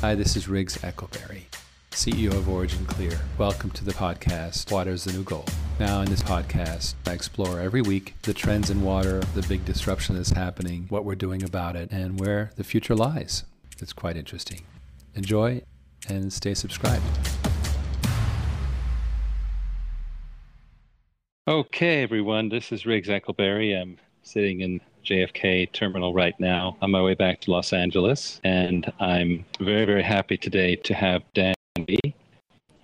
Hi, this is Riggs Eckelberry, CEO of Origin Clear. Welcome to the podcast, Water's the New Gold. Now, in this podcast, I explore every week the trends in water, the big disruption that's happening, what we're doing about it, and where the future lies. It's quite interesting. Enjoy and stay subscribed. Okay, everyone, this is Riggs Eckelberry. I'm sitting in JFK terminal right now on my way back to Los Angeles, and I'm very, very happy today to have Dan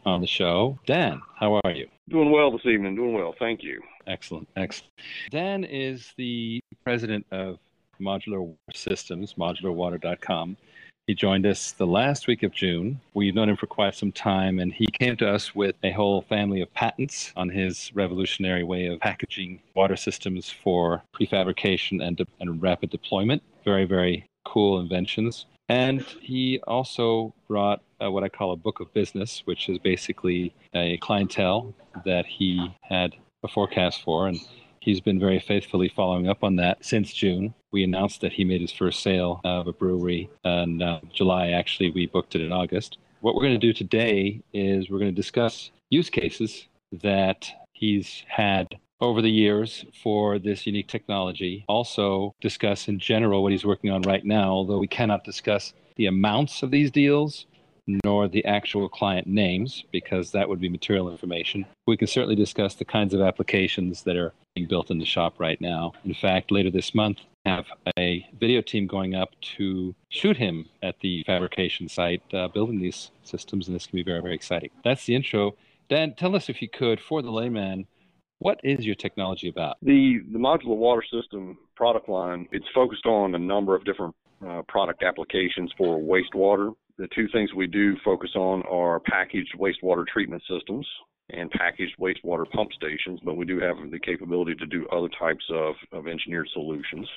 on the show. Dan, how are you? Doing well this evening. Doing well. Thank you. Excellent. Excellent. Dan is the president of Modular Systems, modularwater.com. He joined us the last week of June. We've known him for quite some time, and he came to us with a whole family of patents on his revolutionary way of packaging water systems for prefabrication and, de- and rapid deployment. Very, very cool inventions. And he also brought uh, what I call a book of business, which is basically a clientele that he had a forecast for. And he's been very faithfully following up on that since June we announced that he made his first sale of a brewery in uh, July. Actually, we booked it in August. What we're going to do today is we're going to discuss use cases that he's had over the years for this unique technology. Also, discuss in general what he's working on right now, although we cannot discuss the amounts of these deals nor the actual client names because that would be material information. We can certainly discuss the kinds of applications that are being built in the shop right now. In fact, later this month, have a video team going up to shoot him at the fabrication site uh, building these systems, and this can be very, very exciting. That's the intro. Dan, tell us if you could, for the layman, what is your technology about? The the modular water system product line, it's focused on a number of different uh, product applications for wastewater. The two things we do focus on are packaged wastewater treatment systems and packaged wastewater pump stations, but we do have the capability to do other types of, of engineered solutions.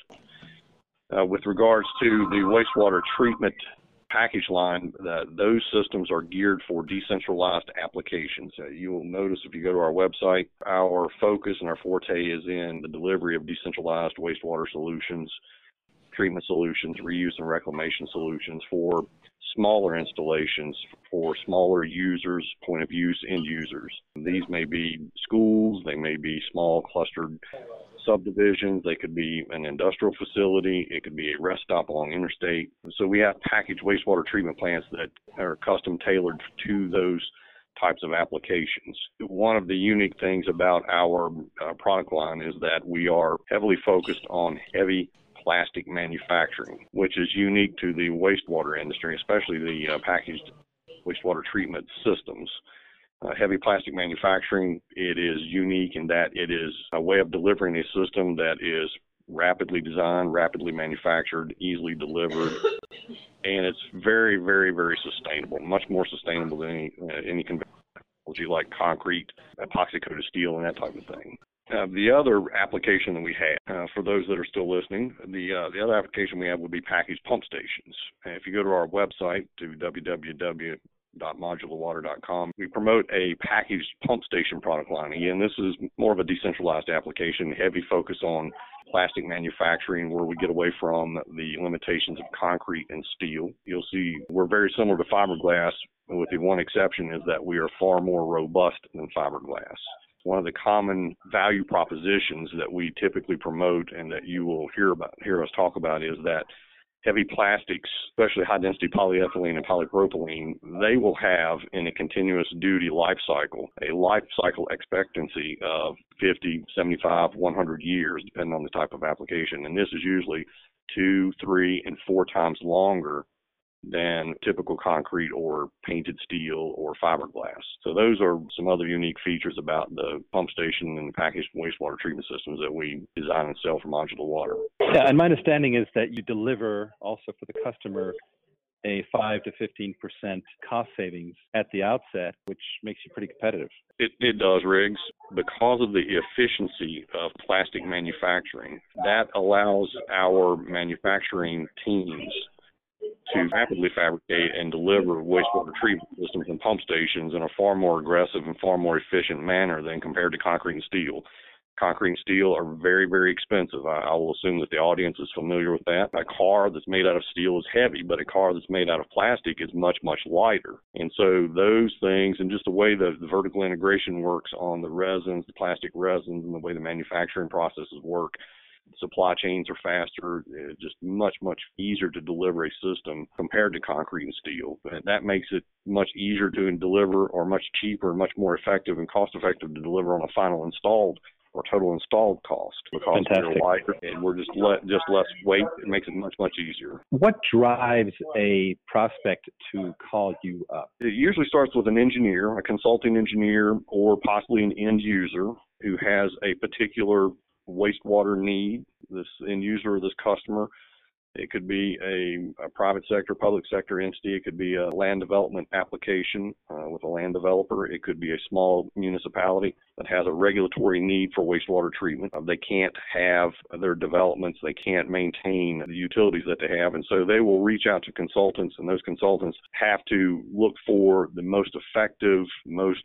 Uh, with regards to the wastewater treatment package line, uh, those systems are geared for decentralized applications. Uh, you will notice if you go to our website, our focus and our forte is in the delivery of decentralized wastewater solutions, treatment solutions, reuse and reclamation solutions for smaller installations for smaller users, point of use end users. These may be schools, they may be small clustered subdivisions, they could be an industrial facility, it could be a rest stop along interstate. So we have packaged wastewater treatment plants that are custom tailored to those types of applications. One of the unique things about our uh, product line is that we are heavily focused on heavy plastic manufacturing, which is unique to the wastewater industry, especially the uh, packaged wastewater treatment systems. Uh, heavy plastic manufacturing, it is unique in that it is a way of delivering a system that is rapidly designed, rapidly manufactured, easily delivered, and it's very, very, very sustainable, much more sustainable than any, uh, any technology like concrete, epoxy coated steel, and that type of thing. Uh, the other application that we have, uh, for those that are still listening, the uh, the other application we have would be packaged pump stations. And if you go to our website to www.modularwater.com, we promote a packaged pump station product line. Again, this is more of a decentralized application, heavy focus on plastic manufacturing where we get away from the limitations of concrete and steel. You'll see we're very similar to fiberglass, with the one exception is that we are far more robust than fiberglass one of the common value propositions that we typically promote and that you will hear about hear us talk about is that heavy plastics, especially high density polyethylene and polypropylene, they will have in a continuous duty life cycle a life cycle expectancy of 50, 75, 100 years, depending on the type of application. And this is usually two, three, and four times longer than typical concrete or painted steel or fiberglass. So those are some other unique features about the pump station and packaged wastewater treatment systems that we design and sell for modular water. Yeah, and my understanding is that you deliver also for the customer a 5 to 15% cost savings at the outset, which makes you pretty competitive. It, it does, Riggs. Because of the efficiency of plastic manufacturing, that allows our manufacturing teams to rapidly fabricate and deliver wastewater treatment systems and pump stations in a far more aggressive and far more efficient manner than compared to concrete and steel. Concrete and steel are very, very expensive. I, I will assume that the audience is familiar with that. A car that's made out of steel is heavy, but a car that's made out of plastic is much, much lighter. And so those things and just the way the, the vertical integration works on the resins, the plastic resins, and the way the manufacturing processes work supply chains are faster, eh, just much, much easier to deliver a system compared to concrete and steel. And that makes it much easier to deliver or much cheaper, much more effective and cost effective to deliver on a final installed or total installed cost because Fantastic. we're lighter and we're just let just less weight. It makes it much much easier. What drives a prospect to call you up? It usually starts with an engineer, a consulting engineer, or possibly an end user who has a particular wastewater need, this end user or this customer. It could be a, a, private sector, public sector entity. It could be a land development application uh, with a land developer. It could be a small municipality that has a regulatory need for wastewater treatment. Uh, they can't have their developments. They can't maintain the utilities that they have. And so they will reach out to consultants, and those consultants have to look for the most effective, most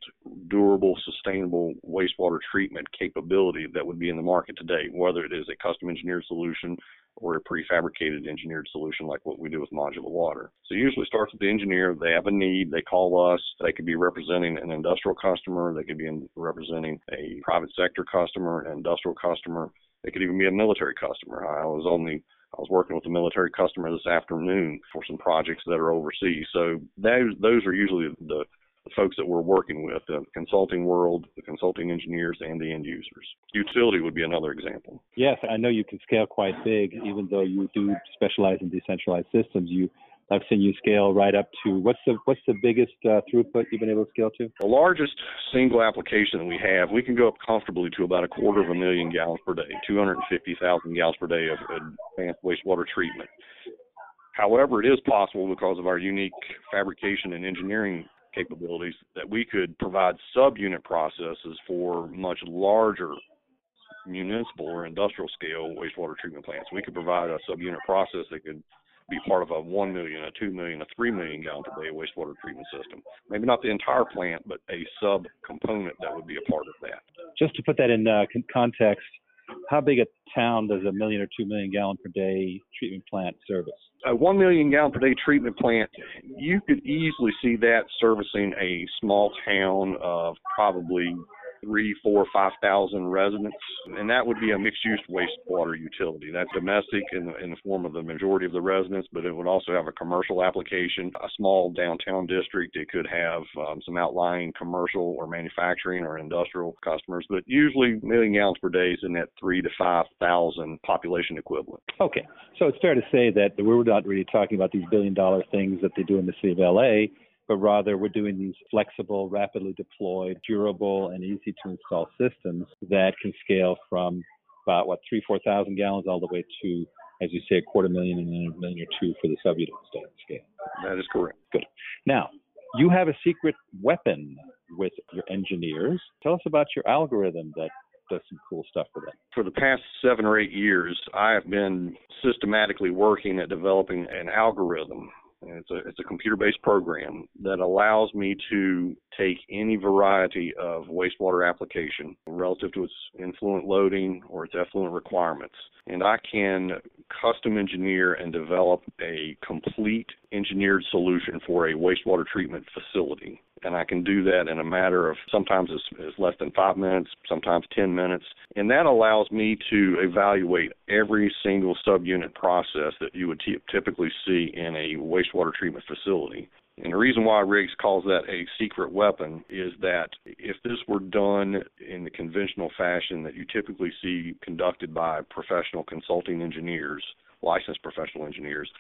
durable, sustainable wastewater treatment capability that would be in the market today, whether it is a custom engineered solution or a prefabricated engineered solution like what we do with modular water. So usually starts with the engineer. They have a need. They call us. They could be representing an industrial customer. They could be representing a private sector customer, an industrial customer. They could even be a military customer. I was only I was working with a military customer this afternoon for some projects that are overseas. So those those are usually the the folks that we're working with, the consulting world, the consulting engineers, and the end users. Utility would be another example. Yes, I know you can scale quite big, even though you do specialize in decentralized systems. You I've seen you scale right up to what's the what's the biggest uh, throughput you've been able to scale to? The largest single application that we have, we can go up comfortably to about a quarter of a million gallons per day, 250,000 gallons per day of advanced wastewater treatment. However, it is possible because of our unique fabrication and engineering capabilities that we could provide subunit processes for much larger municipal or industrial scale wastewater treatment plants. We could provide a subunit process that could be part of a 1 million, a 2 million, a 3 million gallon per day wastewater treatment system. Maybe not the entire plant, but a sub component that would be a part of that. Just to put that in uh, context, how big a town does a million or two million gallon per day treatment plant service? A one million gallon per day treatment plant, you could easily see that servicing a small town of probably three, four, five thousand residents, and that would be a mixed-use wastewater utility. That's domestic in the, in the form of the majority of the residents, but it would also have a commercial application. A small downtown district, it could have um, some outlying commercial or manufacturing or industrial customers, but usually million gallons per day is in that three to five thousand population equivalent. Okay, so it's fair to say that we're not really talking about these billion-dollar things that they do in the city of LA but rather we're doing these flexible, rapidly deployed, durable, and easy to install systems that can scale from about what three, four thousand gallons all the way to, as you say, a quarter million and then a million or two for the subunit scale. That is correct. Good. Now, you have a secret weapon with your engineers. Tell us about your algorithm that does some cool stuff with it. For the past seven or eight years, I have been systematically working at developing an algorithm it's a it's a computer-based program that allows me to take any variety of wastewater application relative to its influent loading or its effluent requirements, and I can custom engineer and develop a complete engineered solution for a wastewater treatment facility and I can do that in a matter of sometimes it's, less than five minutes, sometimes 10 minutes. And that allows me to evaluate every single subunit process that you would t- typically see in a wastewater treatment facility. And the reason why Riggs calls that a secret weapon is that if this were done in the conventional fashion that you typically see conducted by professional consulting engineers, licensed professional engineers,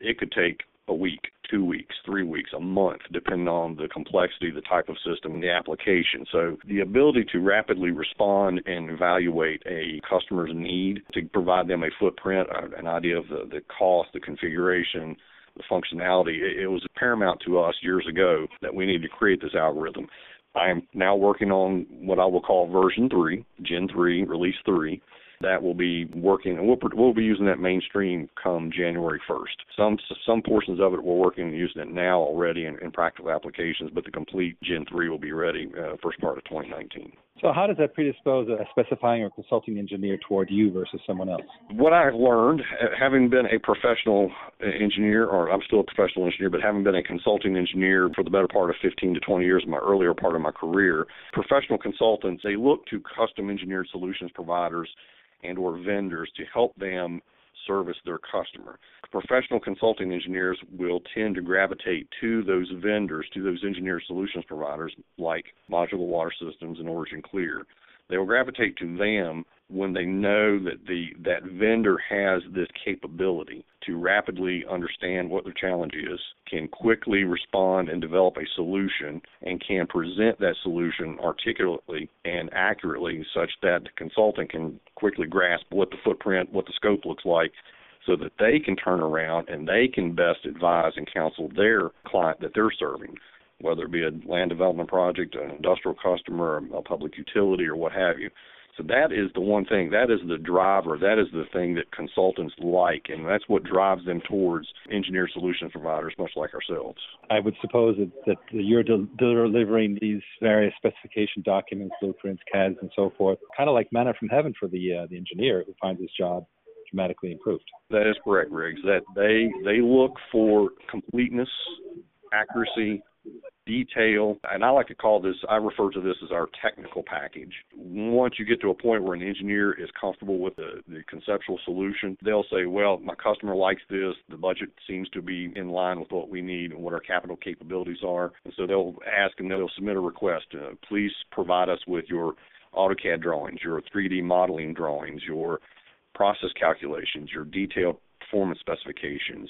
it could take a week, two weeks, three weeks, a month, depending on the complexity, the type of system, and the application. So the ability to rapidly respond and evaluate a customer's need to provide them a footprint, uh, an idea of the, the cost, the configuration, the functionality, it, it was paramount to us years ago that we needed to create this algorithm. I am now working on what I will call version 3, Gen 3, release 3 that will be working, and we'll, we'll be using that mainstream come January 1st. Some some portions of it we're working and using it now already in, in practical applications, but the complete Gen 3 will be ready uh, first part of 2019. So, how does that predispose a specifying or consulting engineer toward you versus someone else? What I've learned, having been a professional engineer, or I'm still a professional engineer, but having been a consulting engineer for the better part of 15 to 20 years, my earlier part of my career, professional consultants they look to custom engineered solutions providers and or vendors to help them service their customer. Professional consulting engineers will tend to gravitate to those vendors, to those engineered solutions providers like Modular Water Systems and Origin Clear. They will gravitate to them when they know that the that vendor has this capability to rapidly understand what their challenge is, can quickly respond and develop a solution, and can present that solution articulately and accurately such that the consultant can quickly grasp what the footprint, what the scope looks like, so that they can turn around and they can best advise and counsel their client that they're serving, whether it be a land development project, an industrial customer, a public utility, or what have you. So that is the one thing, that is the driver, that is the thing that consultants like, and that's what drives them towards engineer solution providers, much like ourselves. I would suppose that, that you're de- delivering these various specification documents, blueprints, CADs, and so forth, kind of like manna from heaven for the uh, the engineer who finds his job dramatically improved. That is correct, Riggs. That they they look for completeness, accuracy, detail, and I like to call this, I refer to this as our technical package. Once you get to a point where an engineer is comfortable with the, the conceptual solution, they'll say, well, my customer likes this, the budget seems to be in line with what we need and what our capital capabilities are. And so they'll ask and they'll submit a request, uh, please provide us with your AutoCAD drawings, your 3D modeling drawings, your process calculations, your detailed performance specifications,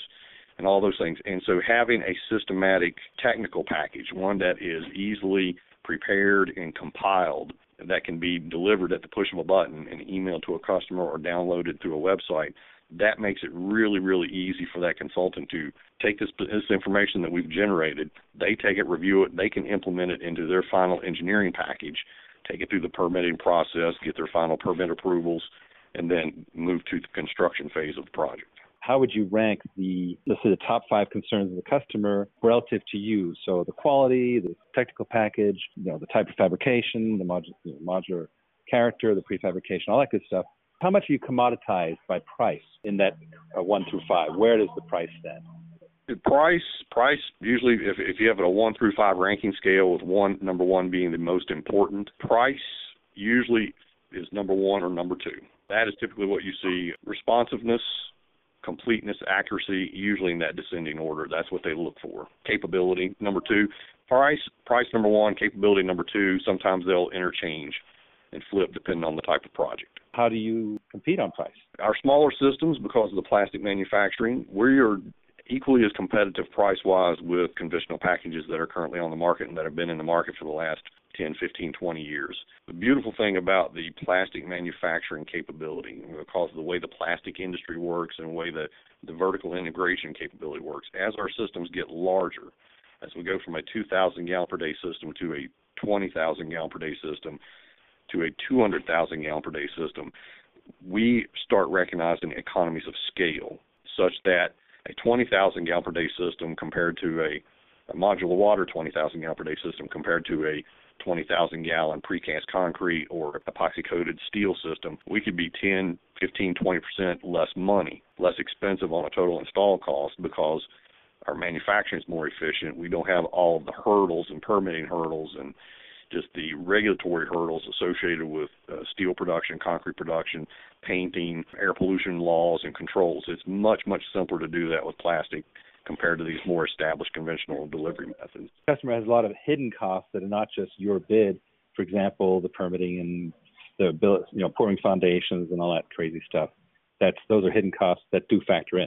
and all those things. And so having a systematic technical package, one that is easily prepared and compiled, that can be delivered at the push of a button and emailed to a customer or downloaded through a website, that makes it really, really easy for that consultant to take this, this information that we've generated, they take it, review it, they can implement it into their final engineering package, take it through the permitting process, get their final permit approvals, and then move to the construction phase of the project how would you rank the let's say the top five concerns of the customer relative to you? So the quality, the technical package, you know, the type of fabrication, the modular, you know, modular character, the prefabrication, all that good stuff. How much are you commoditized by price in that uh, one through five? Where does the price stand? Price, price usually, if if you have a one through five ranking scale, with one number one being the most important, price usually is number one or number two. That is typically what you see. Responsiveness, completeness, accuracy, usually in that descending order. That's what they look for. Capability, number two. Price, price number one, capability number two. Sometimes they'll interchange and flip depending on the type of project. How do you compete on price? Our smaller systems, because of the plastic manufacturing, we're equally as competitive price wise with conventional packages that are currently on the market and that have been in the market for the last 10, 15, 20 years. The beautiful thing about the plastic manufacturing capability, because of the way the plastic industry works and the way the, the vertical integration capability works, as our systems get larger, as we go from a 2,000 gallon per day system to a 20,000 gallon per day system to a 200,000 gallon per day system, we start recognizing economies of scale such that a 20,000 gallon per day system compared to a, a modular water 20,000 gallon per day system compared to a 20,000 gallon precast concrete or epoxy coated steel system, we could be 10, 15, 20% less money, less expensive on a total install cost because our manufacturing is more efficient. We don't have all of the hurdles and permitting hurdles and just the regulatory hurdles associated with uh, steel production, concrete production, painting, air pollution laws and controls. It's much, much simpler to do that with plastic compared to these more established conventional delivery methods. The customer has a lot of hidden costs that are not just your bid. For example, the permitting and the bill, you know, pouring foundations and all that crazy stuff. That's those are hidden costs that do factor in.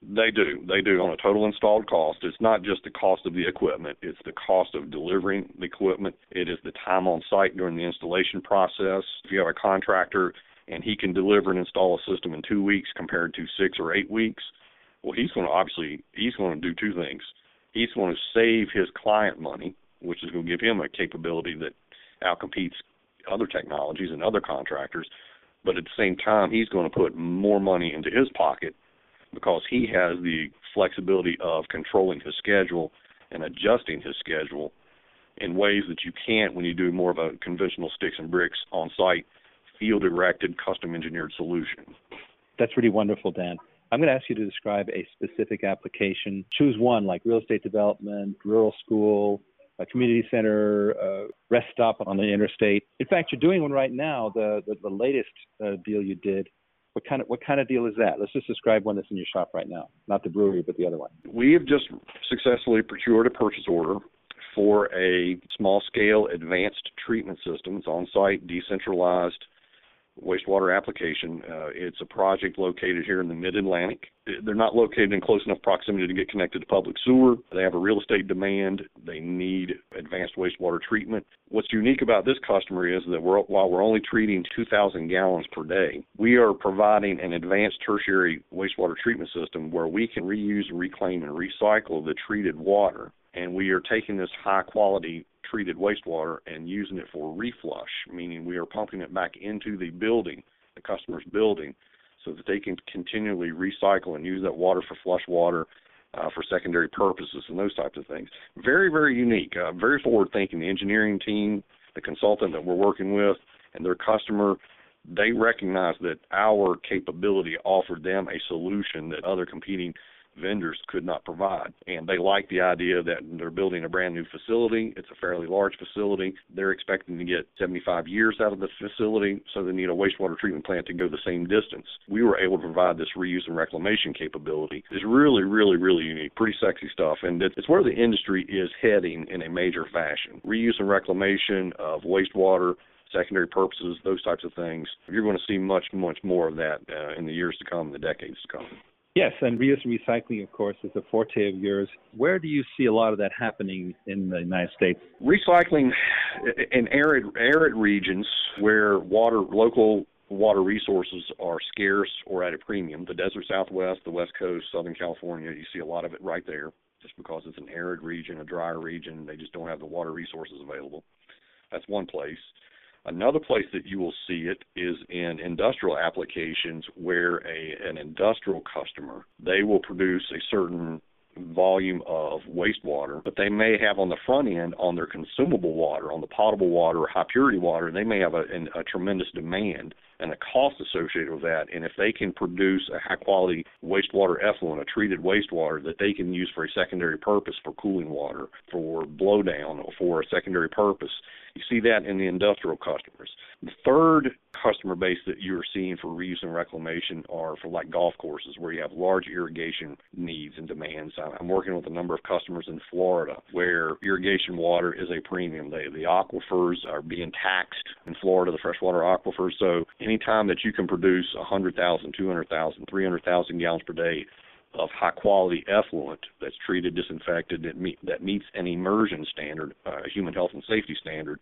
They do. They do on a total installed cost. It's not just the cost of the equipment, it's the cost of delivering the equipment. It is the time on site during the installation process. If you have a contractor and he can deliver and install a system in two weeks compared to six or eight weeks, well, he's going to obviously he's going to do two things. He's going to save his client money, which is going to give him a capability that outcompetes other technologies and other contractors. But at the same time, he's going to put more money into his pocket because he has the flexibility of controlling his schedule and adjusting his schedule in ways that you can't when you do more of a conventional sticks and bricks on site, field erected, custom engineered solution. That's really wonderful, Dan. I'm going to ask you to describe a specific application. Choose one like real estate development, rural school, a community center, a rest stop on the interstate. In fact, you're doing one right now, the, the, the latest uh, deal you did. What kind of what kind of deal is that? Let's just describe one that's in your shop right now, not the brewery, but the other one. We have just successfully procured a purchase order for a small scale advanced treatment system. It's on site, decentralized wastewater application. Uh, it's a project located here in the Mid Atlantic. They're not located in close enough proximity to get connected to public sewer. They have a real estate demand. They need advanced wastewater treatment. What's unique about this customer is that we're, while we're only treating 2,000 gallons per day, we are providing an advanced tertiary wastewater treatment system where we can reuse, reclaim, and recycle the treated water and we are taking this high quality treated wastewater and using it for reflush, meaning we are pumping it back into the building, the customer's building, so that they can continually recycle and use that water for flush water, uh, for secondary purposes, and those types of things. Very, very unique, uh, very forward thinking. The engineering team, the consultant that we're working with, and their customer they recognize that our capability offered them a solution that other competing vendors could not provide. And they like the idea that they're building a brand new facility. It's a fairly large facility. They're expecting to get 75 years out of the facility, so they need a wastewater treatment plant to go the same distance. We were able to provide this reuse and reclamation capability. It's really, really, really unique, pretty sexy stuff, and it's where the industry is heading in a major fashion. Reuse and reclamation of wastewater secondary purposes, those types of things. You're going to see much, much more of that uh, in the years to come, the decades to come. Yes, and reuse recycling, of course, is a forte of yours. Where do you see a lot of that happening in the United States? Recycling in arid arid regions where water local water resources are scarce or at a premium. The desert Southwest, the West Coast, Southern California, you see a lot of it right there, just because it's an arid region, a drier region. They just don't have the water resources available. That's one place. Another place that you will see it is in industrial applications where a an industrial customer they will produce a certain volume of wastewater, but they may have on the front end on their consumable water, on the potable water, high purity water, they may have a, a tremendous demand and a cost associated with that. And if they can produce a high quality wastewater effluent, a treated wastewater that they can use for a secondary purpose for cooling water, for blowdown, or for a secondary purpose, you see that in the industrial customers. The third customer base that you're seeing for reuse and reclamation are for like golf courses where you have large irrigation needs and demands. I'm working with a number of customers in Florida where irrigation water is a premium. They, the aquifers are being taxed in Florida, the freshwater aquifers. So anytime that you can produce 100,000, 200,000, 300,000 gallons per day of high quality effluent that's treated, disinfected, that, meet, that meets an immersion standard, uh, human health and safety standard,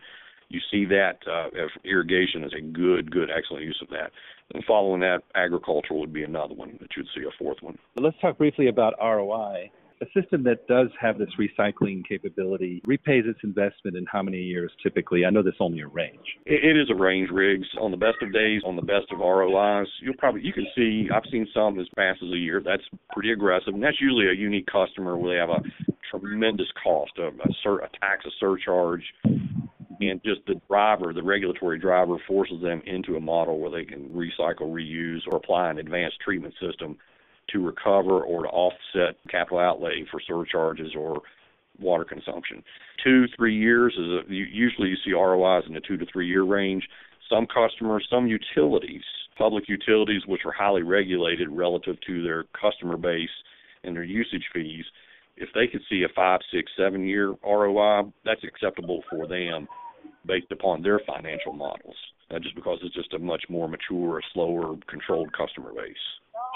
you see that uh, irrigation is a good, good, excellent use of that. And following that, agricultural would be another one that you'd see a fourth one. Let's talk briefly about ROI. A system that does have this recycling capability repays its investment in how many years typically? I know there's only a range. It, is a range, Riggs. On the best of days, on the best of ROIs, you'll probably you can see. I've seen some as fast as a year. That's pretty aggressive, and that's usually a unique customer where they have a tremendous cost, a, a, sur- a tax, a surcharge, and just the driver, the regulatory driver, forces them into a model where they can recycle, reuse, or apply an advanced treatment system to recover or to offset capital outlay for surcharges or water consumption. Two, three years is a, usually you see ROIs in the two to three year range. Some customers, some utilities, public utilities, which are highly regulated relative to their customer base and their usage fees, if they could see a five, six, seven year ROI, that's acceptable for them based upon their financial models, uh, just because it's just a much more mature, slower, controlled customer base.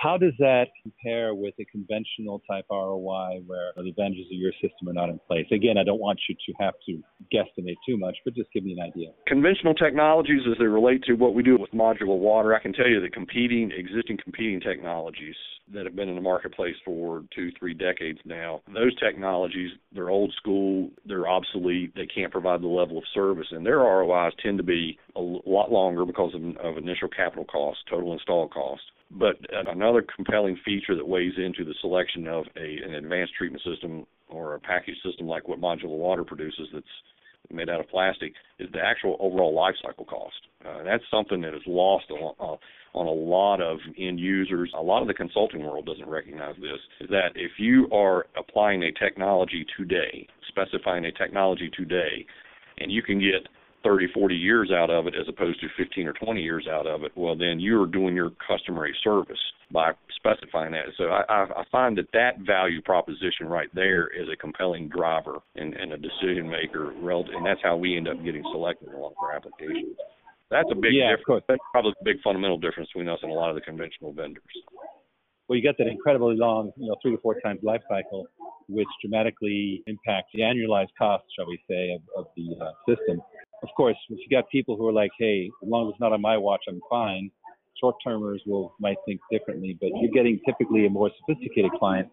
How does that compare with a conventional type ROI where the advantages of your system are not in place? Again, I don't want you to have to guesstimate too much, but just give me an idea. Conventional technologies as they relate to what we do with modular water, I can tell you that competing, existing competing technologies that have been in the marketplace for two, three decades now, those technologies, they're old school, they're obsolete, they can't provide the level of service, and their ROIs tend to be a lot longer because of, of initial capital costs, total install cost. But another compelling feature that weighs into the selection of a, an advanced treatment system or a package system like what modular water produces that's made out of plastic is the actual overall life cycle cost. Uh, that's something that is lost on, uh, on a lot of end users. A lot of the consulting world doesn't recognize this. Is that if you are applying a technology today, specifying a technology today, and you can get 30, 40 years out of it as opposed to 15 or 20 years out of it, well, then you're doing your customer a service by specifying that. So I, I find that that value proposition right there is a compelling driver and, and a decision maker, and that's how we end up getting selected in a lot of our applications. That's a big yeah, difference. That's probably a big fundamental difference between us and a lot of the conventional vendors. Well, you get that incredibly long, you know, three to four times life cycle, which dramatically impacts the annualized cost, shall we say, of, of the uh, system of course, if you got people who are like, hey, as long as it's not on my watch, I'm fine. Short termers will might think differently, but you're getting typically a more sophisticated client,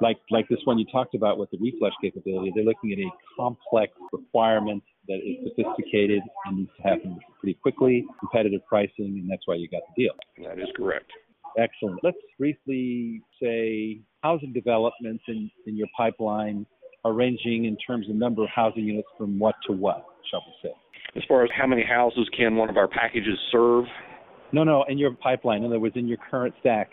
like like this one you talked about with the reflush capability. They're looking at a complex requirement that is sophisticated and needs to happen pretty quickly, competitive pricing, and that's why you got the deal. That is correct. Excellent. Let's briefly say housing developments in, in your pipeline are ranging in terms of number of housing units from what to what, shall we say? As far as how many houses can one of our packages serve? No, no, in your pipeline. In other words, in your current stack,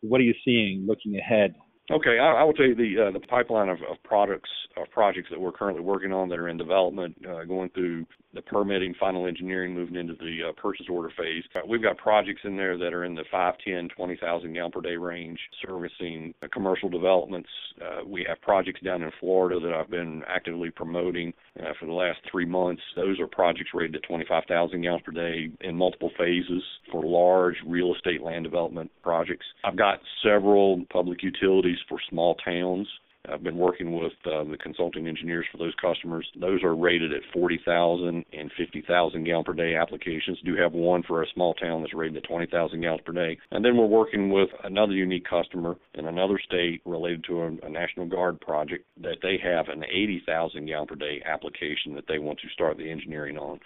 what are you seeing looking ahead? Okay, I, I will tell you the uh, the pipeline of, of products of projects that we're currently working on that are in development, uh, going through the permitting, final engineering, moving into the uh, purchase order phase. Uh, we've got projects in there that are in the 5, 10, 20,000 gallon per day range, servicing uh, commercial developments. Uh, we have projects down in Florida that I've been actively promoting uh, for the last three months. Those are projects rated at 25,000 gallons per day in multiple phases for large real estate land development projects. I've got several public utilities for small towns I've been working with uh, the consulting engineers for those customers. Those are rated at 40,000 and 50,000 gallon per day applications. Do have one for a small town that's rated at 20,000 gallons per day. And then we're working with another unique customer in another state related to a, a National Guard project that they have an 80,000 gallon per day application that they want to start the engineering on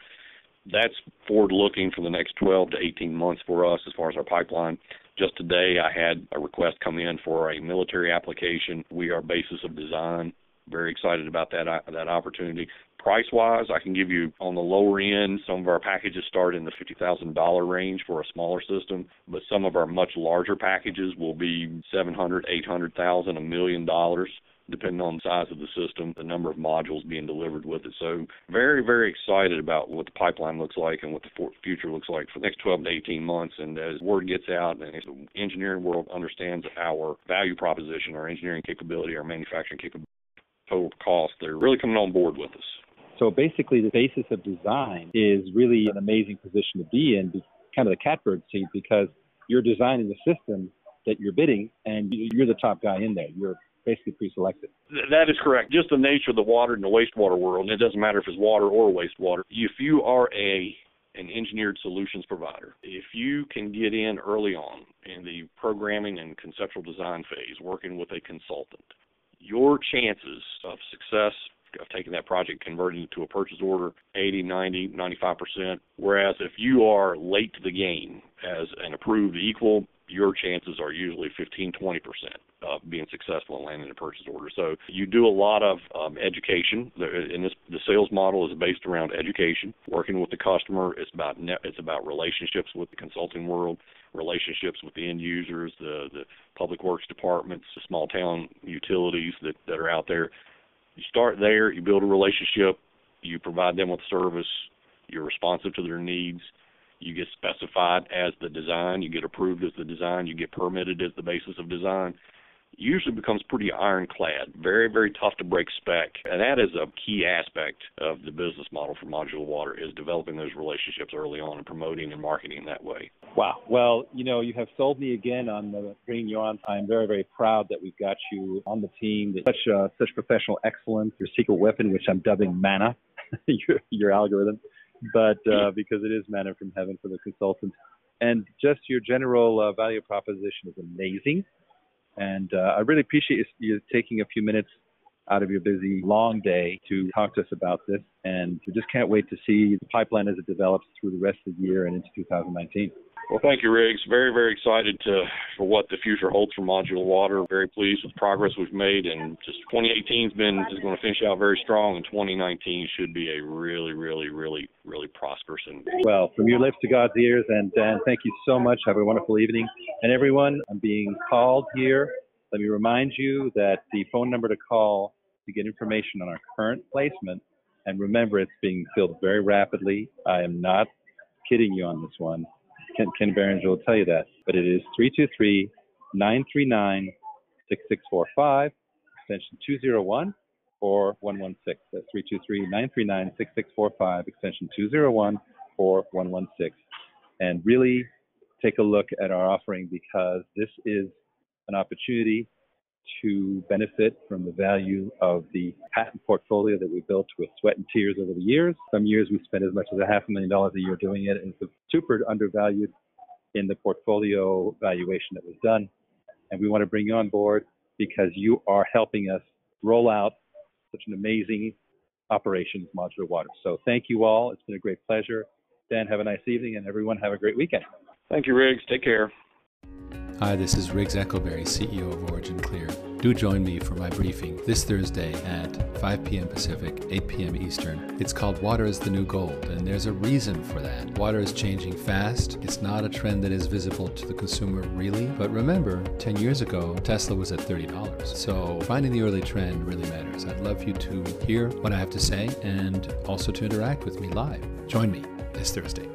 that's forward looking for the next 12 to 18 months for us as far as our pipeline. Just today, I had a request come in for a military application. We are basis of design. Very excited about that uh, that opportunity. Price wise, I can give you on the lower end. Some of our packages start in the fifty thousand dollar range for a smaller system, but some of our much larger packages will be seven hundred, eight hundred thousand, a million dollars depending on the size of the system, the number of modules being delivered with it. So very, very excited about what the pipeline looks like and what the future looks like for the next 12 to 18 months. And as word gets out and the engineering world understands our value proposition, our engineering capability, our manufacturing capability, total cost, they're really coming on board with us. So basically, the basis of design is really an amazing position to be in, kind of the catbird seat, because you're designing the system that you're bidding, and you're the top guy in there. You're basically pre-selected. That is correct. Just the nature of the water and the wastewater world, and it doesn't matter if it's water or wastewater. If you are a an engineered solutions provider, if you can get in early on in the programming and conceptual design phase, working with a consultant, your chances of success of taking that project converting it to a purchase order 80 90 95% whereas if you are late to the game as an approved equal your chances are usually 15 20% of being successful in landing a purchase order. So you do a lot of um, education. In this, the sales model is based around education, working with the customer. It's about net, it's about relationships with the consulting world, relationships with the end users, the the public works departments, the small town utilities that that are out there. You start there. You build a relationship. You provide them with service. You're responsive to their needs you get specified as the design, you get approved as the design, you get permitted as the basis of design, usually becomes pretty ironclad, very, very tough to break spec. And that is a key aspect of the business model for modular water is developing those relationships early on and promoting and marketing that way. Wow. Well, you know, you have sold me again on the bringing you on. I'm very, very proud that we've got you on the team. Such uh, such professional excellence. Your secret weapon, which I'm dubbing mana, your, your algorithm but uh, because it is manna from heaven for the consultant. And just your general uh, value proposition is amazing. And uh, I really appreciate you taking a few minutes out of your busy, long day to talk to us about this. And we just can't wait to see the pipeline as it develops through the rest of the year and into 2019. Well, thank you, Riggs. Very, very excited to for what the future holds for modular water. Very pleased with the progress we've made, and just 2018's been is going to finish out very strong, and 2019 should be a really, really, really, really prosperous and well from your lips to God's ears. And Dan, thank you so much. Have a wonderful evening, and everyone. I'm being called here. Let me remind you that the phone number to call to get information on our current placement, and remember, it's being filled very rapidly. I am not kidding you on this one. Ken, Ken Berenger will tell you that. But it is 323 939 6645, extension 201 or 116. That's 323 939 6645, extension 201 or 116. And really take a look at our offering because this is an opportunity to benefit from the value of the patent portfolio that we built with sweat and tears over the years. Some years we spent as much as a half a million dollars a year doing it, and it's super undervalued in the portfolio valuation that was done. And we want to bring you on board because you are helping us roll out such an amazing operations modular water. So thank you all. It's been a great pleasure. Dan, have a nice evening, and everyone have a great weekend. Thank you, Riggs. Take care. Hi, this is Riggs Eckelberry, CEO of Origin Clear. Do join me for my briefing this Thursday at 5 p.m. Pacific, 8 p.m. Eastern. It's called Water is the New Gold, and there's a reason for that. Water is changing fast. It's not a trend that is visible to the consumer really, but remember, 10 years ago, Tesla was at $30. So finding the early trend really matters. I'd love you to hear what I have to say and also to interact with me live. Join me this Thursday.